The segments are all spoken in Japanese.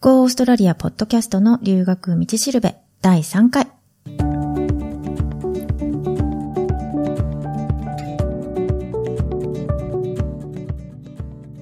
Go オーストラリアポッドキャストの留学道しるべ第3回。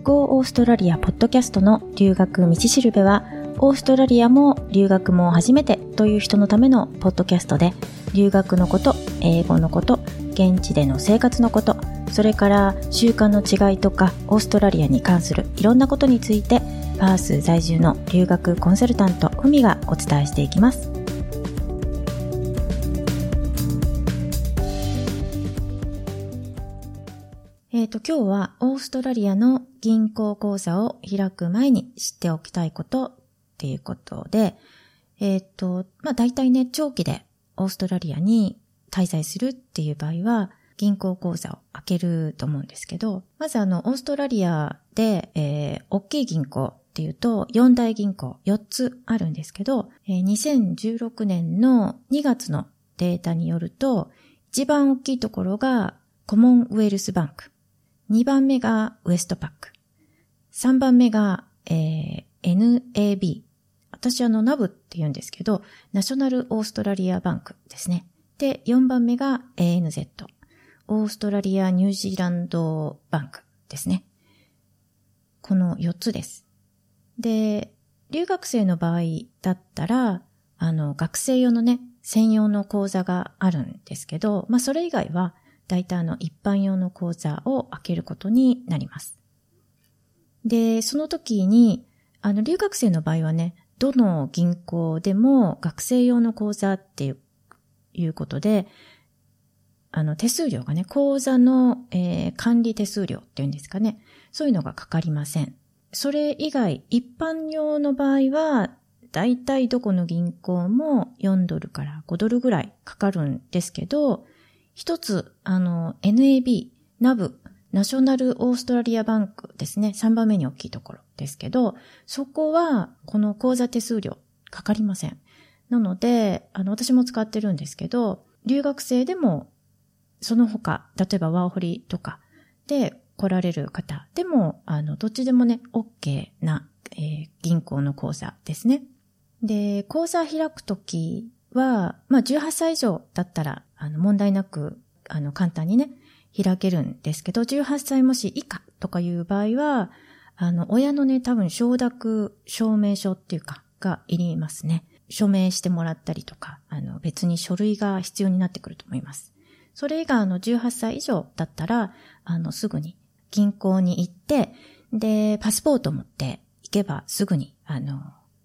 Go オーストラリアポッドキャストの留学道しるべは、オーストラリアも留学も初めてという人のためのポッドキャストで、留学のこと、英語のこと、現地での生活のこと、それから習慣の違いとかオーストラリアに関するいろんなことについてパース在住の留学コンサルタントふみがお伝えしていきます。えっ、ー、と、今日はオーストラリアの銀行口座を開く前に知っておきたいことっていうことで、えっ、ー、と、まあ大体ね、長期でオーストラリアに滞在するっていう場合は、銀行口座を開けると思うんですけど、まずあの、オーストラリアで、えー、大きい銀行っていうと、4大銀行4つあるんですけど、2016年の2月のデータによると、一番大きいところがコモンウェルスバンク。2番目がウエストパック。3番目が、えー、NAB。私あの、ナブって言うんですけど、ナショナルオーストラリアバンクですね。で、4番目が ANZ。オーストラリア・ニュージーランドバンクですね。この4つです。で、留学生の場合だったら、あの、学生用のね、専用の講座があるんですけど、まあ、それ以外は、大体あの一般用の講座を開けることになります。で、その時に、あの、留学生の場合はね、どの銀行でも学生用の講座っていういうことで、あの、手数料がね、口座の、えー、管理手数料っていうんですかね。そういうのがかかりません。それ以外、一般用の場合は、だいたいどこの銀行も4ドルから5ドルぐらいかかるんですけど、一つ、あの、NAB、NAB、ナショナルオーストラリアバンクですね。3番目に大きいところですけど、そこは、この口座手数料かかりません。なので、あの、私も使ってるんですけど、留学生でもその他、例えばワーホリとかで来られる方でも、あの、どっちでもね、OK な、えー、銀行の口座ですね。で、口座開くときは、まあ、18歳以上だったら、あの、問題なく、あの、簡単にね、開けるんですけど、18歳もし以下とかいう場合は、あの、親のね、多分承諾証明書っていうか、がいりますね。署名してもらったりとか、あの、別に書類が必要になってくると思います。それ以外の18歳以上だったら、あの、すぐに銀行に行って、で、パスポートを持って行けばすぐに、あの、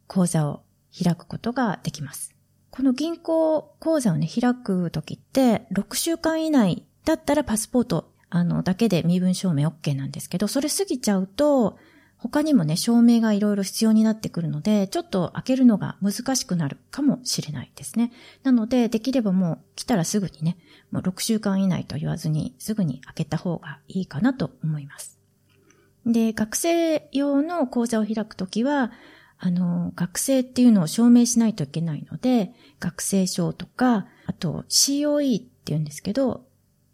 口座を開くことができます。この銀行口座をね、開くときって、6週間以内だったらパスポート、あの、だけで身分証明 OK なんですけど、それ過ぎちゃうと、他にもね、証明がいろいろ必要になってくるので、ちょっと開けるのが難しくなるかもしれないですね。なので、できればもう来たらすぐにね、もう6週間以内と言わずに、すぐに開けた方がいいかなと思います。で、学生用の講座を開くときは、あの、学生っていうのを証明しないといけないので、学生証とか、あと COE って言うんですけど、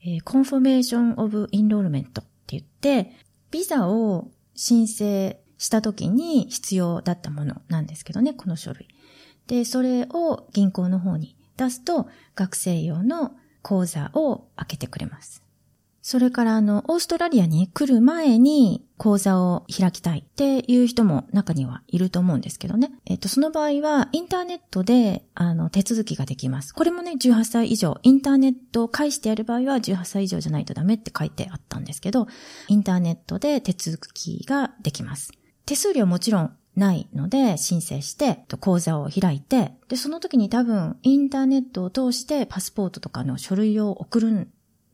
えー、Confirmation of Enrollment って言って、ビザを申請した時に必要だったものなんですけどね、この書類。で、それを銀行の方に出すと、学生用の口座を開けてくれます。それからあの、オーストラリアに来る前に講座を開きたいっていう人も中にはいると思うんですけどね。えっと、その場合はインターネットであの、手続きができます。これもね、18歳以上、インターネットを介してやる場合は18歳以上じゃないとダメって書いてあったんですけど、インターネットで手続きができます。手数料もちろんないので申請して、講座を開いて、で、その時に多分インターネットを通してパスポートとかの書類を送るん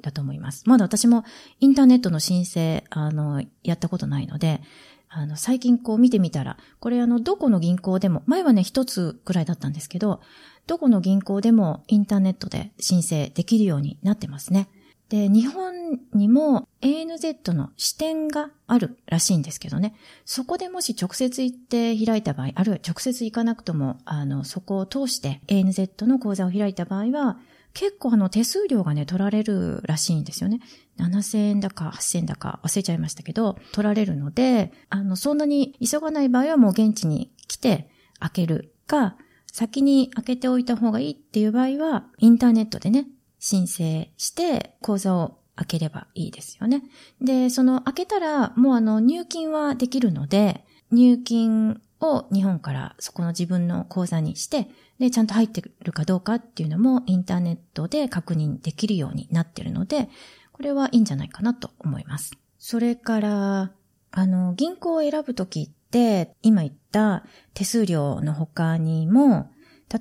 だと思います。まだ私もインターネットの申請、あの、やったことないので、あの、最近こう見てみたら、これあの、どこの銀行でも、前はね、一つくらいだったんですけど、どこの銀行でもインターネットで申請できるようになってますね。で、日本にも ANZ の支店があるらしいんですけどね。そこでもし直接行って開いた場合、あるいは直接行かなくとも、あの、そこを通して ANZ の口座を開いた場合は、結構あの手数料がね、取られるらしいんですよね。7000円だか8000円だか忘れちゃいましたけど、取られるので、あの、そんなに急がない場合はもう現地に来て、開けるか、先に開けておいた方がいいっていう場合は、インターネットでね、申請して口座を開ければいいですよね。で、その開けたらもうあの入金はできるので、入金を日本からそこの自分の口座にして、で、ちゃんと入ってるかどうかっていうのもインターネットで確認できるようになってるので、これはいいんじゃないかなと思います。それから、あの、銀行を選ぶときって、今言った手数料の他にも、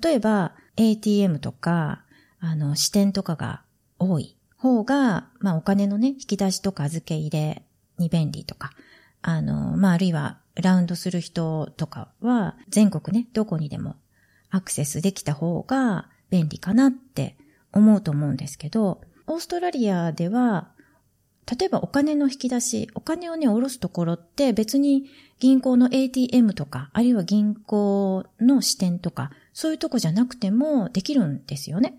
例えば ATM とか、あの、支店とかが多い方が、まあお金のね、引き出しとか預け入れに便利とか、あの、まああるいはラウンドする人とかは、全国ね、どこにでもアクセスできた方が便利かなって思うと思うんですけど、オーストラリアでは、例えばお金の引き出し、お金をね、下ろすところって別に銀行の ATM とか、あるいは銀行の支店とか、そういうとこじゃなくてもできるんですよね。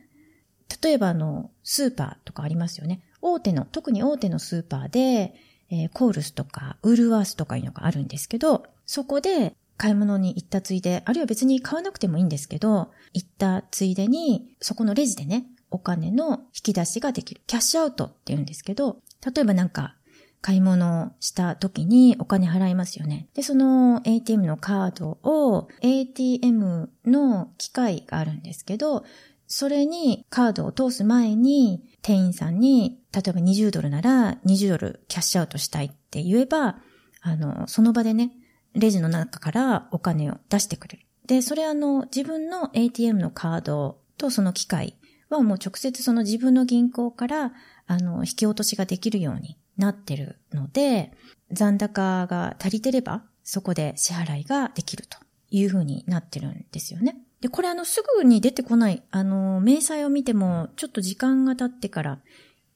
例えばあの、スーパーとかありますよね。大手の、特に大手のスーパーで、えー、コールスとか、ウルワースとかいうのがあるんですけど、そこで買い物に行ったついで、あるいは別に買わなくてもいいんですけど、行ったついでに、そこのレジでね、お金の引き出しができる。キャッシュアウトって言うんですけど、例えばなんか、買い物した時にお金払いますよね。で、その ATM のカードを ATM の機械があるんですけど、それにカードを通す前に店員さんに、例えば20ドルなら20ドルキャッシュアウトしたいって言えば、あの、その場でね、レジの中からお金を出してくれる。で、それあの、自分の ATM のカードとその機械はもう直接その自分の銀行からあの、引き落としができるようになってるので、残高が足りてれば、そこで支払いができるというふうになってるんですよね。で、これあの、すぐに出てこない、あの、明細を見ても、ちょっと時間が経ってから、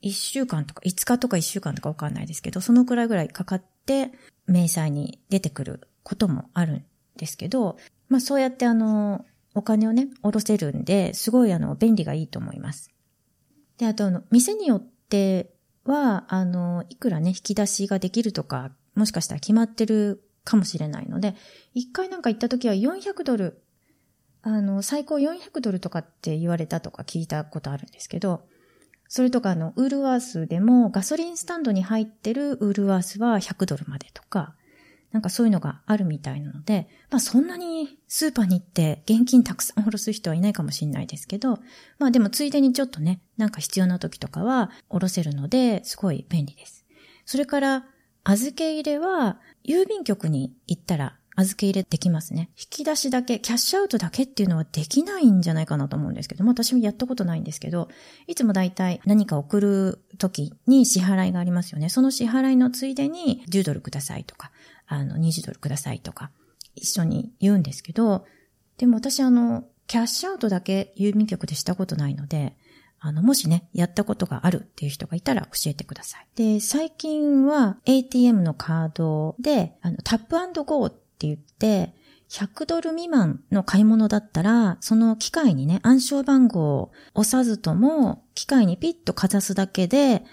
1週間とか、5日とか1週間とかわかんないですけど、そのくらいぐらいかかって、明細に出てくることもあるんですけど、まあそうやってあの、お金をね、下ろせるんで、すごいあの、便利がいいと思います。で、あとあの、店によってっては、あの、いくらね、引き出しができるとか、もしかしたら決まってるかもしれないので、一回なんか行った時は400ドル、あの、最高400ドルとかって言われたとか聞いたことあるんですけど、それとかあの、ウールワースでもガソリンスタンドに入ってるウールワースは100ドルまでとか、なんかそういうのがあるみたいなので、まあそんなにスーパーに行って現金たくさん下ろす人はいないかもしれないですけど、まあでもついでにちょっとね、なんか必要な時とかは下ろせるので、すごい便利です。それから、預け入れは、郵便局に行ったら預け入れできますね。引き出しだけ、キャッシュアウトだけっていうのはできないんじゃないかなと思うんですけど、まあ私もやったことないんですけど、いつもだいたい何か送る時に支払いがありますよね。その支払いのついでに10ドルくださいとか、あの、20ドルくださいとか、一緒に言うんですけど、でも私あの、キャッシュアウトだけ郵便局でしたことないので、あの、もしね、やったことがあるっていう人がいたら教えてください。で、最近は ATM のカードで、あの、タップゴーって言って、100ドル未満の買い物だったら、その機械にね、暗証番号を押さずとも、機械にピッとかざすだけで、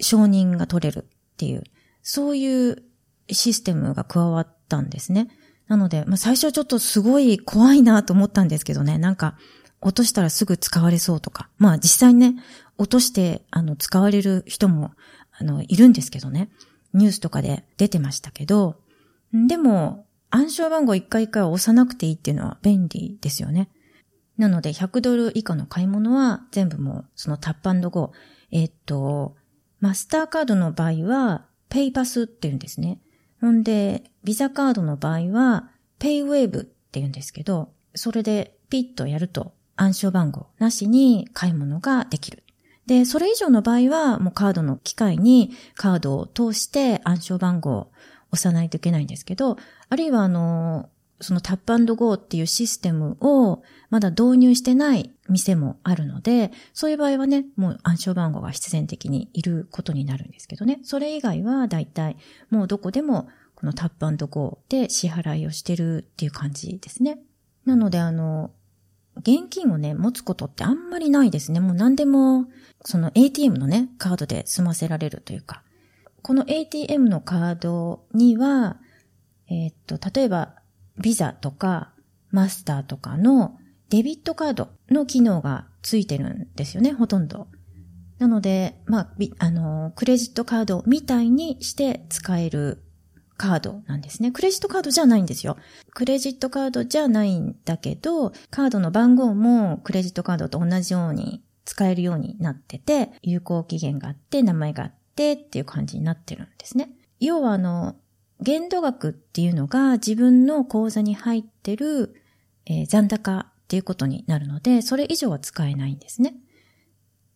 承認が取れるっていう、そういうシステムが加わったんですね。なので、まあ、最初はちょっとすごい怖いなと思ったんですけどね、なんか、落としたらすぐ使われそうとか。まあ実際にね、落として、あの、使われる人も、あの、いるんですけどね。ニュースとかで出てましたけど、でも、暗証番号一回一回押さなくていいっていうのは便利ですよね。なので、100ドル以下の買い物は全部もう、そのタップゴー。えっと、マスターカードの場合は、ペイパスって言うんですね。ほんで、ビザカードの場合は、ペイウェーブって言うんですけど、それでピッとやると暗証番号なしに買い物ができる。で、それ以上の場合は、もうカードの機械にカードを通して暗証番号を押さないといけないんですけど、あるいはあの、そのタップゴーっていうシステムをまだ導入してない店もあるので、そういう場合はね、もう暗証番号が必然的にいることになるんですけどね。それ以外はだいたいもうどこでもこのタップゴーで支払いをしてるっていう感じですね。なのであの、現金をね、持つことってあんまりないですね。もう何でも、その ATM のね、カードで済ませられるというか。この ATM のカードには、えー、っと、例えば、ビザとか、マスターとかのデビットカードの機能がついてるんですよね、ほとんど。なので、まあ、あの、クレジットカードみたいにして使えるカードなんですね。クレジットカードじゃないんですよ。クレジットカードじゃないんだけど、カードの番号もクレジットカードと同じように使えるようになってて、有効期限があって、名前があってっていう感じになってるんですね。要はあの、限度額っていうのが自分の口座に入ってる、えー、残高っていうことになるので、それ以上は使えないんですね。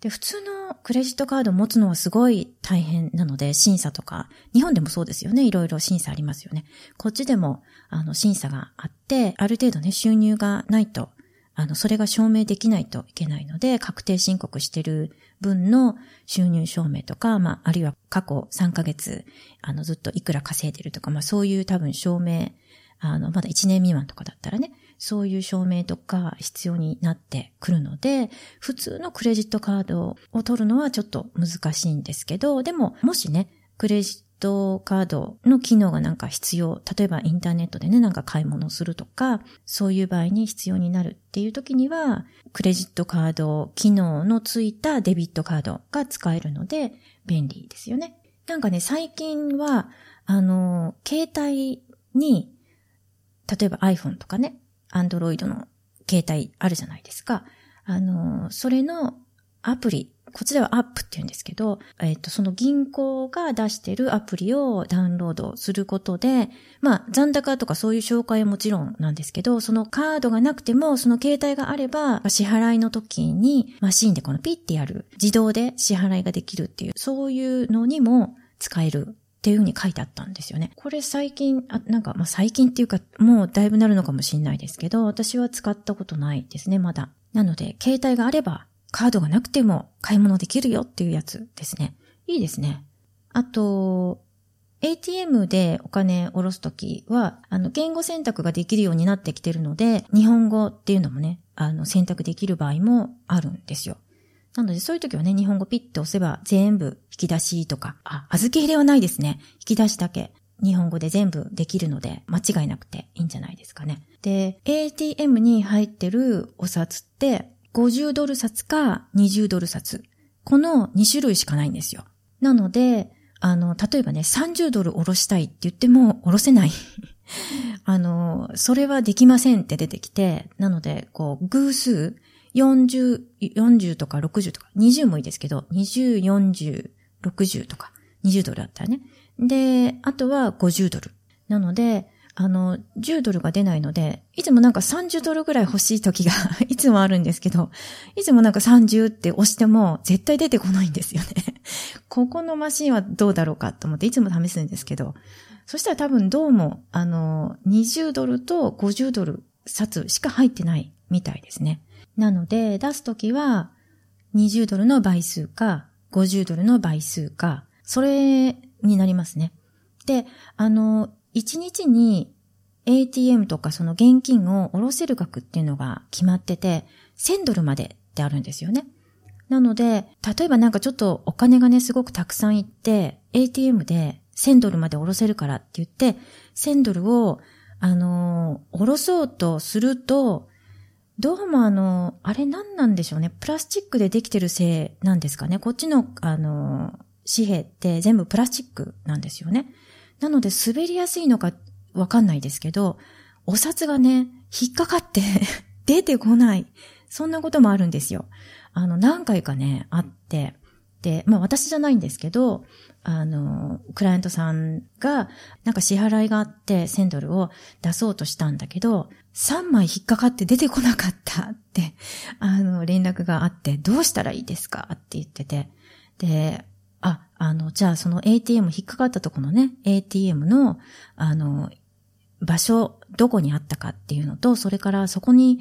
で、普通のクレジットカードを持つのはすごい大変なので、審査とか、日本でもそうですよね。いろいろ審査ありますよね。こっちでも、あの、審査があって、ある程度ね、収入がないと、あの、それが証明できないといけないので、確定申告してる分の収入証明とか、まあ、あるいは過去3ヶ月、あの、ずっといくら稼いでるとか、まあ、そういう多分証明、あの、まだ1年未満とかだったらね、そういう証明とか必要になってくるので、普通のクレジットカードを取るのはちょっと難しいんですけど、でも、もしね、クレジットカードの機能がなんか必要、例えばインターネットでね、なんか買い物するとか、そういう場合に必要になるっていう時には、クレジットカード機能のついたデビットカードが使えるので便利ですよね。なんかね、最近は、あの、携帯に、例えば iPhone とかね、アンドロイドの携帯あるじゃないですか。あの、それのアプリ、こっちではアップって言うんですけど、えっ、と、その銀行が出してるアプリをダウンロードすることで、まあ、残高とかそういう紹介はもちろんなんですけど、そのカードがなくても、その携帯があれば、支払いの時にマシンでこのピッてやる、自動で支払いができるっていう、そういうのにも使えるっていうふうに書いてあったんですよね。これ最近、あなんか、まあ、最近っていうか、もうだいぶなるのかもしれないですけど、私は使ったことないですね、まだ。なので、携帯があれば、カードがなくても買い物できるよっていうやつですね。いいですね。あと、ATM でお金下ろすときは、あの、言語選択ができるようになってきてるので、日本語っていうのもね、あの、選択できる場合もあるんですよ。なのでそういう時はね、日本語ピッと押せば全部引き出しとか、あ、預け入れはないですね。引き出しだけ。日本語で全部できるので、間違いなくていいんじゃないですかね。で、ATM に入ってるお札って、50ドル札か20ドル札。この2種類しかないんですよ。なので、あの、例えばね、30ドル下ろしたいって言っても下ろせない。あの、それはできませんって出てきて、なので、こう、偶数、40、40とか60とか、20もいいですけど、20、40、60とか、20ドルあったらね。で、あとは50ドル。なので、あの、10ドルが出ないので、いつもなんか30ドルぐらい欲しい時が いつもあるんですけど、いつもなんか30って押しても絶対出てこないんですよね ここのマシンはどうだろうかと思っていつも試すんですけど、そしたら多分どうも、あの、20ドルと50ドル札しか入ってないみたいですね。なので、出すときは、20ドルの倍数か、50ドルの倍数か、それになりますね。で、あの、1日に ATM とかその現金を下ろせる額っていうのが決まってて、1000ドルまでってあるんですよね。なので、例えばなんかちょっとお金がね、すごくたくさんいって、ATM で1000ドルまで下ろせるからって言って、1000ドルを、あのー、下ろそうとすると、どうもあの、あれ何なんでしょうね。プラスチックでできてるせいなんですかね。こっちの、あの、紙幣って全部プラスチックなんですよね。なので滑りやすいのかわかんないですけど、お札がね、引っかかって 出てこない。そんなこともあるんですよ。あの、何回かね、あって、で、まあ私じゃないんですけど、あの、クライアントさんが、なんか支払いがあって1000ドルを出そうとしたんだけど、3枚引っかかって出てこなかったって、あの、連絡があって、どうしたらいいですかって言ってて。で、あ、あの、じゃあその ATM 引っかかったとこのね、ATM の、あの、場所、どこにあったかっていうのと、それからそこに、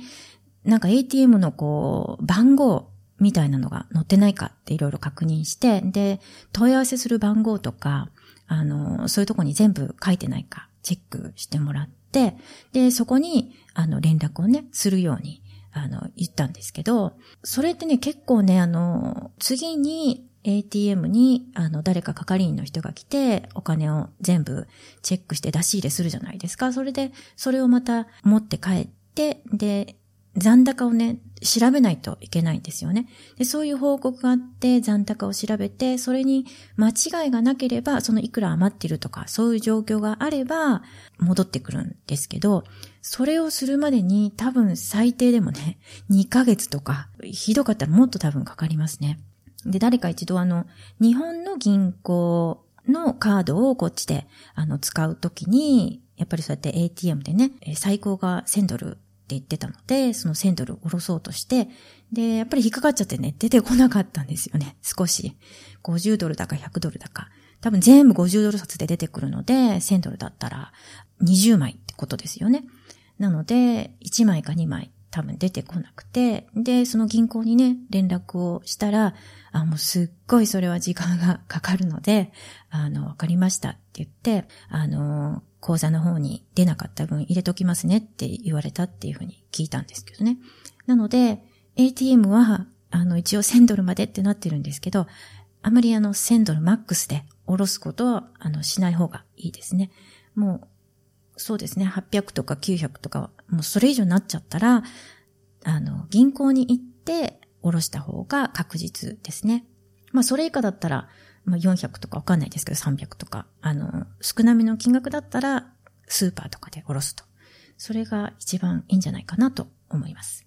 なんか ATM のこう、番号みたいなのが載ってないかっていろいろ確認して、で、問い合わせする番号とか、あの、そういうとこに全部書いてないかチェックしてもらって、で、そこに、あの、連絡をね、するように、あの、言ったんですけど、それってね、結構ね、あの、次に ATM に、あの、誰か係員の人が来て、お金を全部チェックして出し入れするじゃないですか。それで、それをまた持って帰って、で、残高をね、調べないといけないんですよね。で、そういう報告があって、残高を調べて、それに間違いがなければ、そのいくら余ってるとか、そういう状況があれば、戻ってくるんですけど、それをするまでに多分最低でもね、2ヶ月とか、ひどかったらもっと多分かかりますね。で、誰か一度あの、日本の銀行のカードをこっちで、あの、使うときに、やっぱりそうやって ATM でね、最高が1000ドルって言ってたので、その1000ドル下ろそうとして、で、やっぱり引っかかっちゃってね、出てこなかったんですよね。少し。50ドルだか100ドルだか。多分全部50ドル札で出てくるので、1000ドルだったら20枚ってことですよね。なので、1枚か2枚多分出てこなくて、で、その銀行にね、連絡をしたら、あ、もうすっごいそれは時間がかかるので、あの、わかりましたって言って、あの、口座の方に出なかった分入れときますねって言われたっていうふうに聞いたんですけどね。なので、ATM は、あの、一応1000ドルまでってなってるんですけど、あまりあの、1000ドルマックスで下ろすことは、あの、しない方がいいですね。もう、そうですね、800とか900とか、もうそれ以上になっちゃったら、あの、銀行に行って下ろした方が確実ですね。まあ、それ以下だったら、まあ、400とかわかんないですけど、300とか、あの、少なめの金額だったら、スーパーとかで下ろすと。それが一番いいんじゃないかなと思います。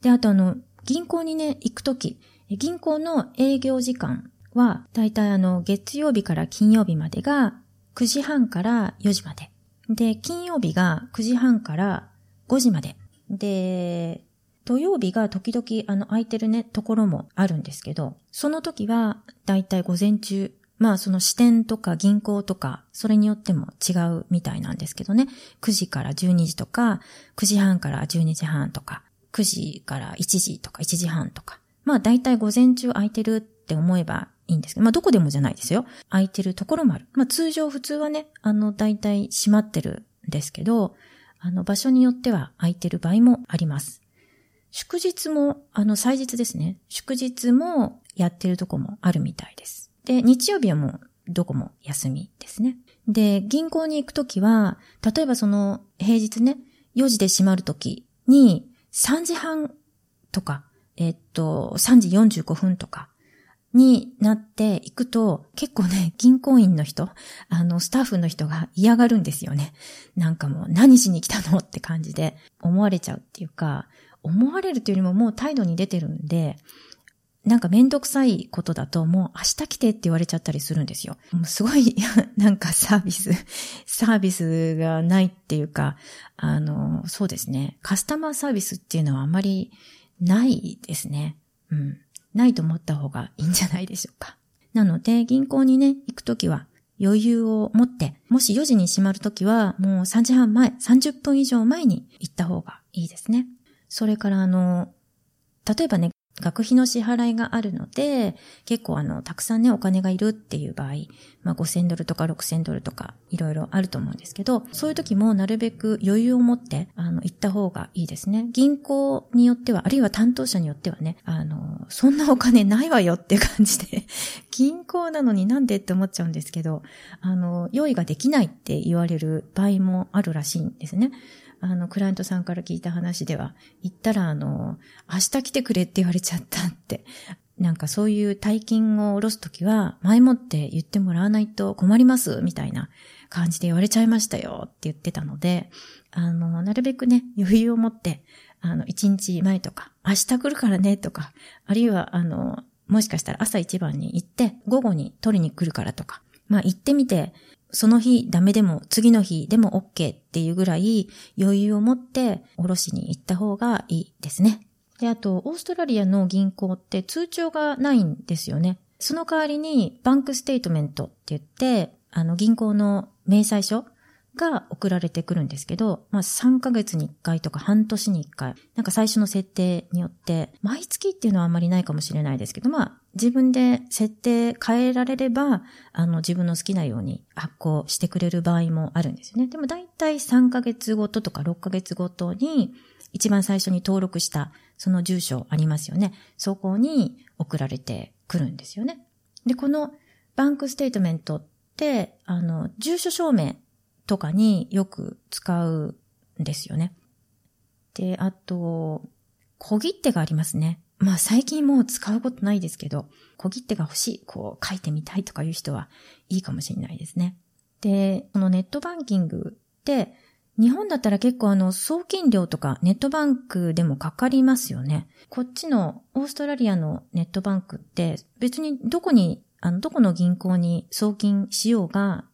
で、あとあの、銀行にね、行くとき、銀行の営業時間は、だいたいあの、月曜日から金曜日までが9時半から4時まで。で、金曜日が9時半から5時まで。で、土曜日が時々あの空いてるね、ところもあるんですけど、その時はだいたい午前中、まあその支店とか銀行とか、それによっても違うみたいなんですけどね。9時から12時とか、9時半から12時半とか、9時から1時とか1時半とか。まあだいたい午前中空いてるって思えばいいんですけど、まあどこでもじゃないですよ。空いてるところもある。まあ通常普通はね、あの大体閉まってるんですけど、あの場所によっては空いてる場合もあります。祝日も、あの祭日ですね。祝日もやってるとこもあるみたいです。で、日曜日はもうどこも休みですね。で、銀行に行くときは、例えばその平日ね、4時で閉まるときに3時半とか、えっと、3時45分とか、になっていくと、結構ね、銀行員の人、あの、スタッフの人が嫌がるんですよね。なんかもう、何しに来たのって感じで思われちゃうっていうか、思われるというよりももう態度に出てるんで、なんかめんどくさいことだともう明日来てって言われちゃったりするんですよ。もうすごい、なんかサービス、サービスがないっていうか、あの、そうですね。カスタマーサービスっていうのはあまりないですね。うん。ないと思った方がいいんじゃないでしょうか。なので、銀行にね、行くときは余裕を持って、もし4時に閉まるときはもう3時半前、30分以上前に行った方がいいですね。それからあの、例えばね、学費の支払いがあるので、結構あの、たくさんね、お金がいるっていう場合、まあ5000ドルとか6000ドルとか、いろいろあると思うんですけど、そういう時もなるべく余裕を持って、あの、行った方がいいですね。銀行によっては、あるいは担当者によってはね、あの、そんなお金ないわよって感じで、銀行なのになんでって思っちゃうんですけど、あの、用意ができないって言われる場合もあるらしいんですね。あの、クライアントさんから聞いた話では、行ったら、あの、明日来てくれって言われちゃったって。なんかそういう大金を下ろすときは、前もって言ってもらわないと困ります、みたいな感じで言われちゃいましたよって言ってたので、あの、なるべくね、余裕を持って、あの、一日前とか、明日来るからね、とか、あるいは、あの、もしかしたら朝一番に行って、午後に取りに来るからとか、まあ行ってみて、その日ダメでも次の日でも OK っていうぐらい余裕を持っておろしに行った方がいいですね。で、あと、オーストラリアの銀行って通帳がないんですよね。その代わりに bank statement って言って、あの銀行の明細書が送られてくるんですけど、まあ3ヶ月に1回とか半年に1回、なんか最初の設定によって、毎月っていうのはあんまりないかもしれないですけど、まあ自分で設定変えられれば、あの自分の好きなように発行してくれる場合もあるんですよね。でも大体3ヶ月ごととか6ヶ月ごとに、一番最初に登録したその住所ありますよね。そこに送られてくるんですよね。で、この bank statement って、あの、住所証明とかによく使うんですよね。で、あと、小切手がありますね。まあ最近もう使うことないですけど、小切手が欲しい、こう書いてみたいとかいう人はいいかもしれないですね。で、このネットバンキングって、日本だったら結構あの送金料とかネットバンクでもかかりますよね。こっちのオーストラリアのネットバンクって別にどこに、あのどこの銀行に送金しようが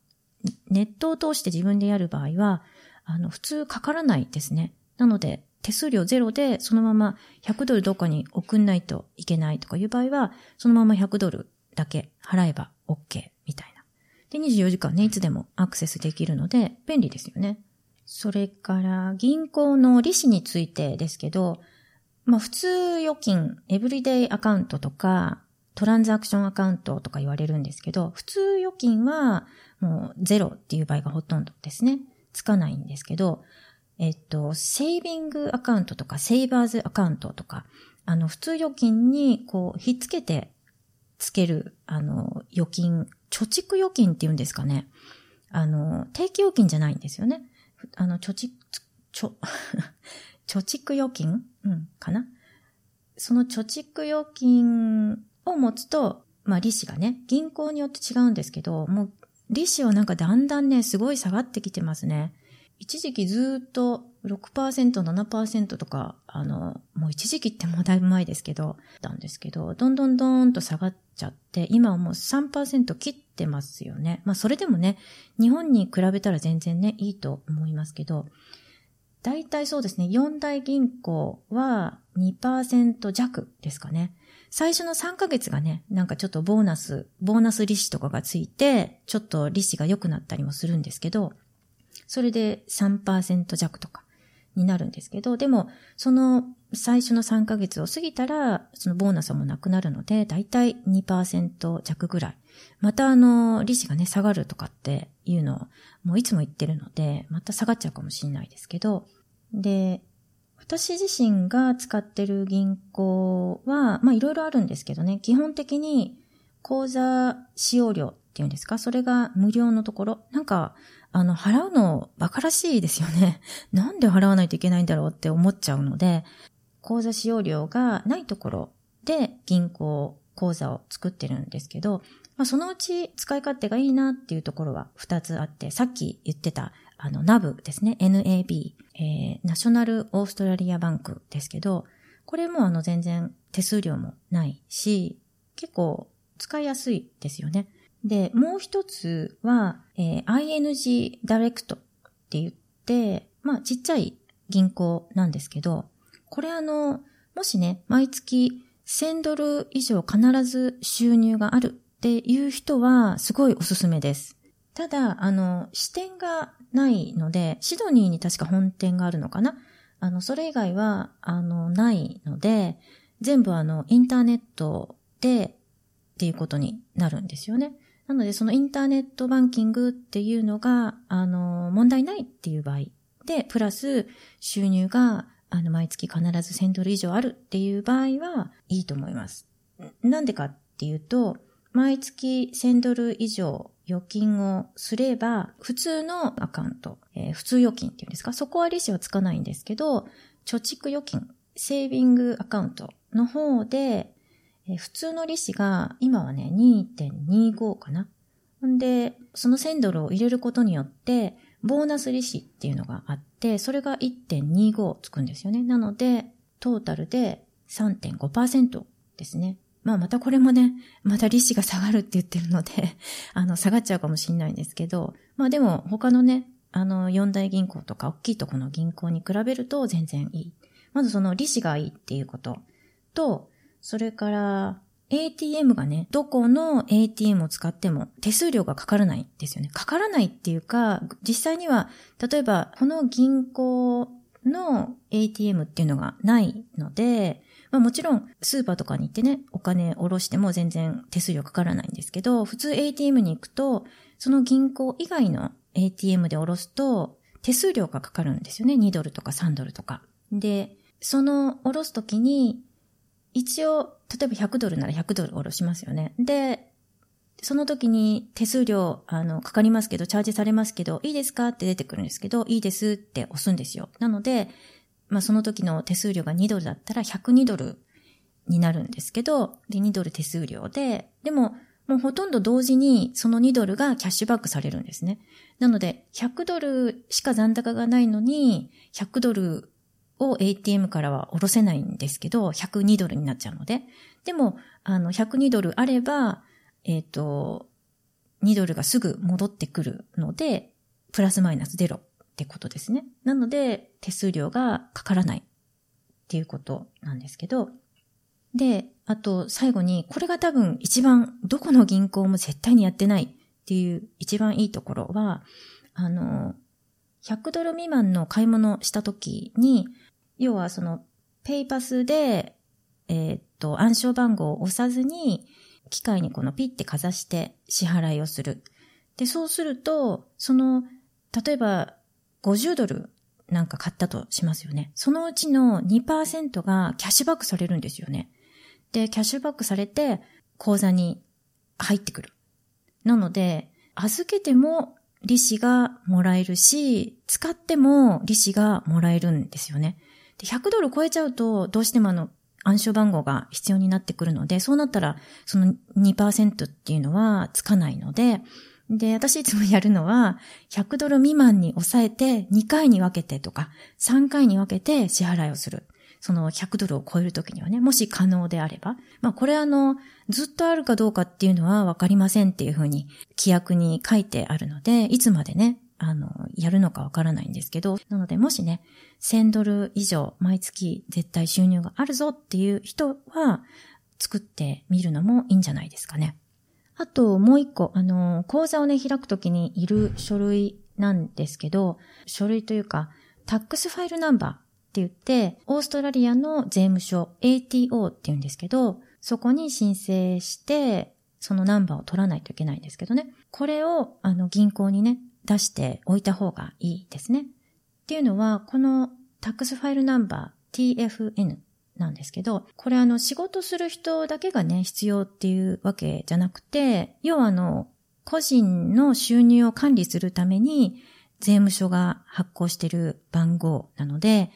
ネットを通して自分でやる場合はあの普通かからないですね。なので手数料ゼロでそのまま100ドルどっかに送んないといけないとかいう場合はそのまま100ドルだけ払えば OK みたいな。で24時間ねいつでもアクセスできるので便利ですよね。それから銀行の利子についてですけど、まあ普通預金、エブリデイアカウントとか、トランザクションアカウントとか言われるんですけど、普通預金はもうゼロっていう場合がほとんどですね。つかないんですけど、えっと、セービングアカウントとか、セイバーズアカウントとか、あの、普通預金にこう、ひっつけてつける、あの、預金、貯蓄預金っていうんですかね。あの、定期預金じゃないんですよね。あの、貯蓄、ちょ、貯蓄預金？うん、かな？その貯蓄預金を持つと、まあ利子がね、銀行によって違うんですけど、もう利子はなんかだんだんね、すごい下がってきてますね。一時期ずっと6%、7%とか、あの、もう一時期ってもうだいぶ前ですけど、たんですけど、どんどんどーんと下がっちゃって、今はもう3%切ってますよね。まあそれでもね、日本に比べたら全然ね、いいと思いますけど、大体そうですね、四大銀行は2%弱ですかね。最初の3ヶ月がね、なんかちょっとボーナス、ボーナス利子とかがついて、ちょっと利子が良くなったりもするんですけど、それで3%弱とかになるんですけど、でも、その最初の3ヶ月を過ぎたら、そのボーナスもなくなるので、だいたい2%弱ぐらい。またあの、利子がね、下がるとかっていうのを、もういつも言ってるので、また下がっちゃうかもしれないですけど、で、私自身が使ってる銀行は、まあいろいろあるんですけどね、基本的に口座使用料っていうんですか？それが無料のところ。なんか、あの、払うの馬鹿らしいですよね。なんで払わないといけないんだろうって思っちゃうので、口座使用料がないところで銀行口座を作ってるんですけど、まあ、そのうち使い勝手がいいなっていうところは2つあって、さっき言ってたあの NAB ですね。NAB、えー、ナショナルオーストラリアバンクですけど、これもあの全然手数料もないし、結構使いやすいですよね。で、もう一つは、えー、ING ダイレクトって言って、まあちっちゃい銀行なんですけど、これあの、もしね、毎月1000ドル以上必ず収入があるっていう人はすごいおすすめです。ただ、あの、支店がないので、シドニーに確か本店があるのかな？あの、それ以外は、あの、ないので、全部あの、インターネットでっていうことになるんですよね。なので、そのインターネットバンキングっていうのが、あの、問題ないっていう場合で、プラス収入が、あの、毎月必ず1000ドル以上あるっていう場合はいいと思います。なんでかっていうと、毎月1000ドル以上預金をすれば、普通のアカウント、えー、普通預金っていうんですか、そこは利子はつかないんですけど、貯蓄預金、セービングアカウントの方で、えー、普通の利子が今はね、2.25かな。んで、その1000ドルを入れることによって、ボーナス利子っていうのがあって、それが1.25つくんですよね。なので、トータルで3.5%ですね。まあまたこれもね、また利子が下がるって言ってるので あの、下がっちゃうかもしれないんですけど、まあでも他のね、あの、四大銀行とか大きいとこの銀行に比べると全然いい。まずその利子がいいっていうことと、それから ATM がね、どこの ATM を使っても手数料がかからないんですよね。かからないっていうか、実際には、例えばこの銀行の ATM っていうのがないので、まあもちろんスーパーとかに行ってね、お金下ろしても全然手数料かからないんですけど、普通 ATM に行くと、その銀行以外の ATM で下ろすと手数料がかかるんですよね。2ドルとか3ドルとか。で、その下ろすときに、一応、例えば100ドルなら100ドル下ろしますよね。で、その時に手数料、あの、かかりますけど、チャージされますけど、いいですか？って出てくるんですけど、いいですって押すんですよ。なので、まあ、その時の手数料が2ドルだったら102ドルになるんですけど、で、2ドル手数料で、でも、もうほとんど同時にその2ドルがキャッシュバックされるんですね。なので、100ドルしか残高がないのに、100ドルを ATM からは下ろせないんですけど、102ドルになっちゃうので。でも、あの、102ドルあれば、えっ、ー、と、2ドルがすぐ戻ってくるので、プラスマイナスゼロってことですね。なので、手数料がかからないっていうことなんですけど、で、あと最後に、これが多分一番どこの銀行も絶対にやってないっていう一番いいところは、あの、100ドル未満の買い物した時に、要はその、ペイパスで、えー、っと、暗証番号を押さずに、機械にこのピッてかざして支払いをする。で、そうすると、その、例えば50ドルなんか買ったとしますよね。そのうちの2%がキャッシュバックされるんですよね。で、キャッシュバックされて、口座に入ってくる。なので、預けても利子がもらえるし、使っても利子がもらえるんですよね。で100ドル超えちゃうと、どうしてもあの、暗証番号が必要になってくるので、そうなったら、その2%っていうのはつかないので、で、私いつもやるのは、100ドル未満に抑えて、2回に分けてとか、3回に分けて支払いをする。その100ドルを超えるときにはね、もし可能であれば。まあこれあの、ずっとあるかどうかっていうのはわかりませんっていうふうに規約に書いてあるので、いつまでね、あの、やるのかわからないんですけど、なのでもしね、1000ドル以上毎月絶対収入があるぞっていう人は、作ってみるのもいいんじゃないですかね。あともう一個、あの、講座をね、開くときにいる書類なんですけど、書類というか、タックスファイルナンバーって言って、オーストラリアの税務署 ATO って言うんですけど、そこに申請して、そのナンバーを取らないといけないんですけどね。これを、あの、銀行にね、出しておいた方がいいですね。っていうのは、このタックスファイルナンバー TFN なんですけど、これあの、仕事する人だけがね、必要っていうわけじゃなくて、要はあの、個人の収入を管理するために、税務署が発行している番号なので、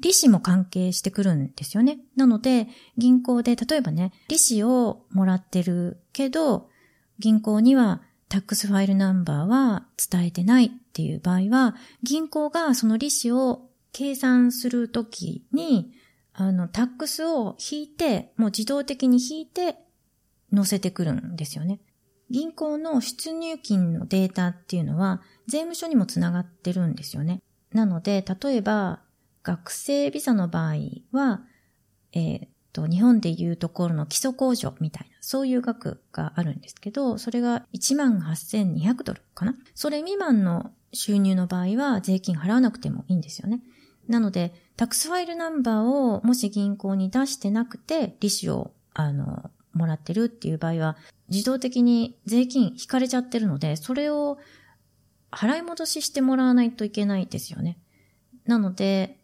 利子も関係してくるんですよね。なので、銀行で、例えばね、利子をもらってるけど、銀行にはタックスファイルナンバーは伝えてないっていう場合は、銀行がその利子を計算するときに、あの、タックスを引いて、もう自動的に引いて載せてくるんですよね。銀行の出入金のデータっていうのは、税務署にもつながってるんですよね。なので、例えば、学生ビザの場合は、えー、っと、日本でいうところの基礎控除みたいな、そういう額があるんですけど、それが18,200ドルかなそれ未満の収入の場合は税金払わなくてもいいんですよね。なので、タックスファイルナンバーをもし銀行に出してなくて、利子を、あの、もらってるっていう場合は、自動的に税金引かれちゃってるので、それを払い戻ししてもらわないといけないですよね。なので、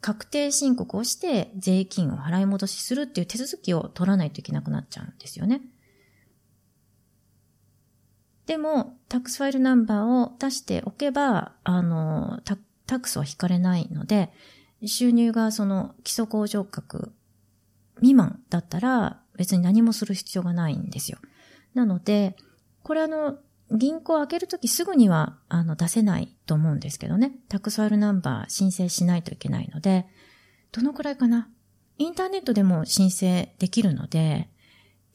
確定申告をして税金を払い戻しするっていう手続きを取らないといけなくなっちゃうんですよね。でも、タックスファイルナンバーを出しておけば、あの、タッタックスは引かれないので、収入がその基礎控除額未満だったら別に何もする必要がないんですよ。なので、これあの、銀行を開けるときすぐには、あの、出せないと思うんですけどね。タックスファイルナンバー申請しないといけないので、どのくらいかなインターネットでも申請できるので、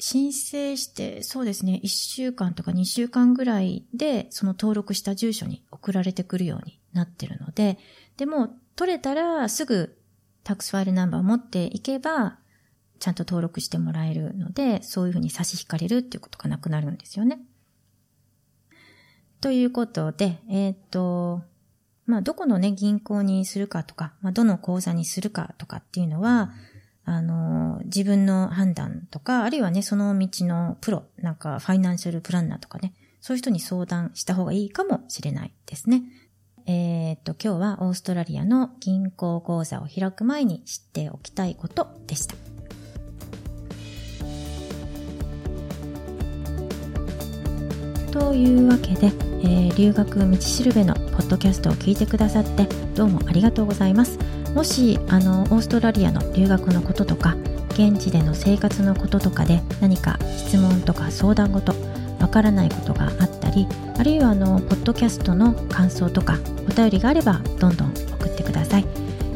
申請して、そうですね、1週間とか2週間ぐらいで、その登録した住所に送られてくるようになってるので、でも、取れたらすぐタックスファイルナンバー持っていけば、ちゃんと登録してもらえるので、そういうふうに差し引かれるっていうことがなくなるんですよね。ということで、えっ、と、まあ、どこのね、銀行にするかとか、まあ、どの口座にするかとかっていうのは、あの、自分の判断とか、あるいはね、その道のプロ、なんか、ファイナンシャルプランナーとかね、そういう人に相談した方がいいかもしれないですね。えっ、と、今日はオーストラリアの銀行口座を開く前に知っておきたいことでした。というわけで、えー、留学道しるべのポッドキャストを聞いてくださってどうもありがとうございますもしあのオーストラリアの留学のこととか現地での生活のこととかで何か質問とか相談事わからないことがあったりあるいはあのポッドキャストの感想とかお便りがあればどんどん送ってください、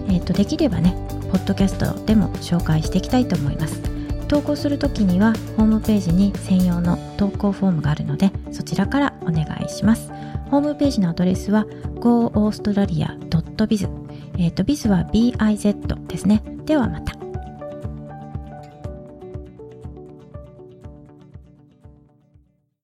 えーと、できればねポッドキャストでも紹介していきたいと思います。投稿するときにはホームページに専用の投稿フォームがあるのでそちらからお願いします。ホームページのアドレスは goaustralia.biz えっ、ー、と biz は biz ですね。ではまた。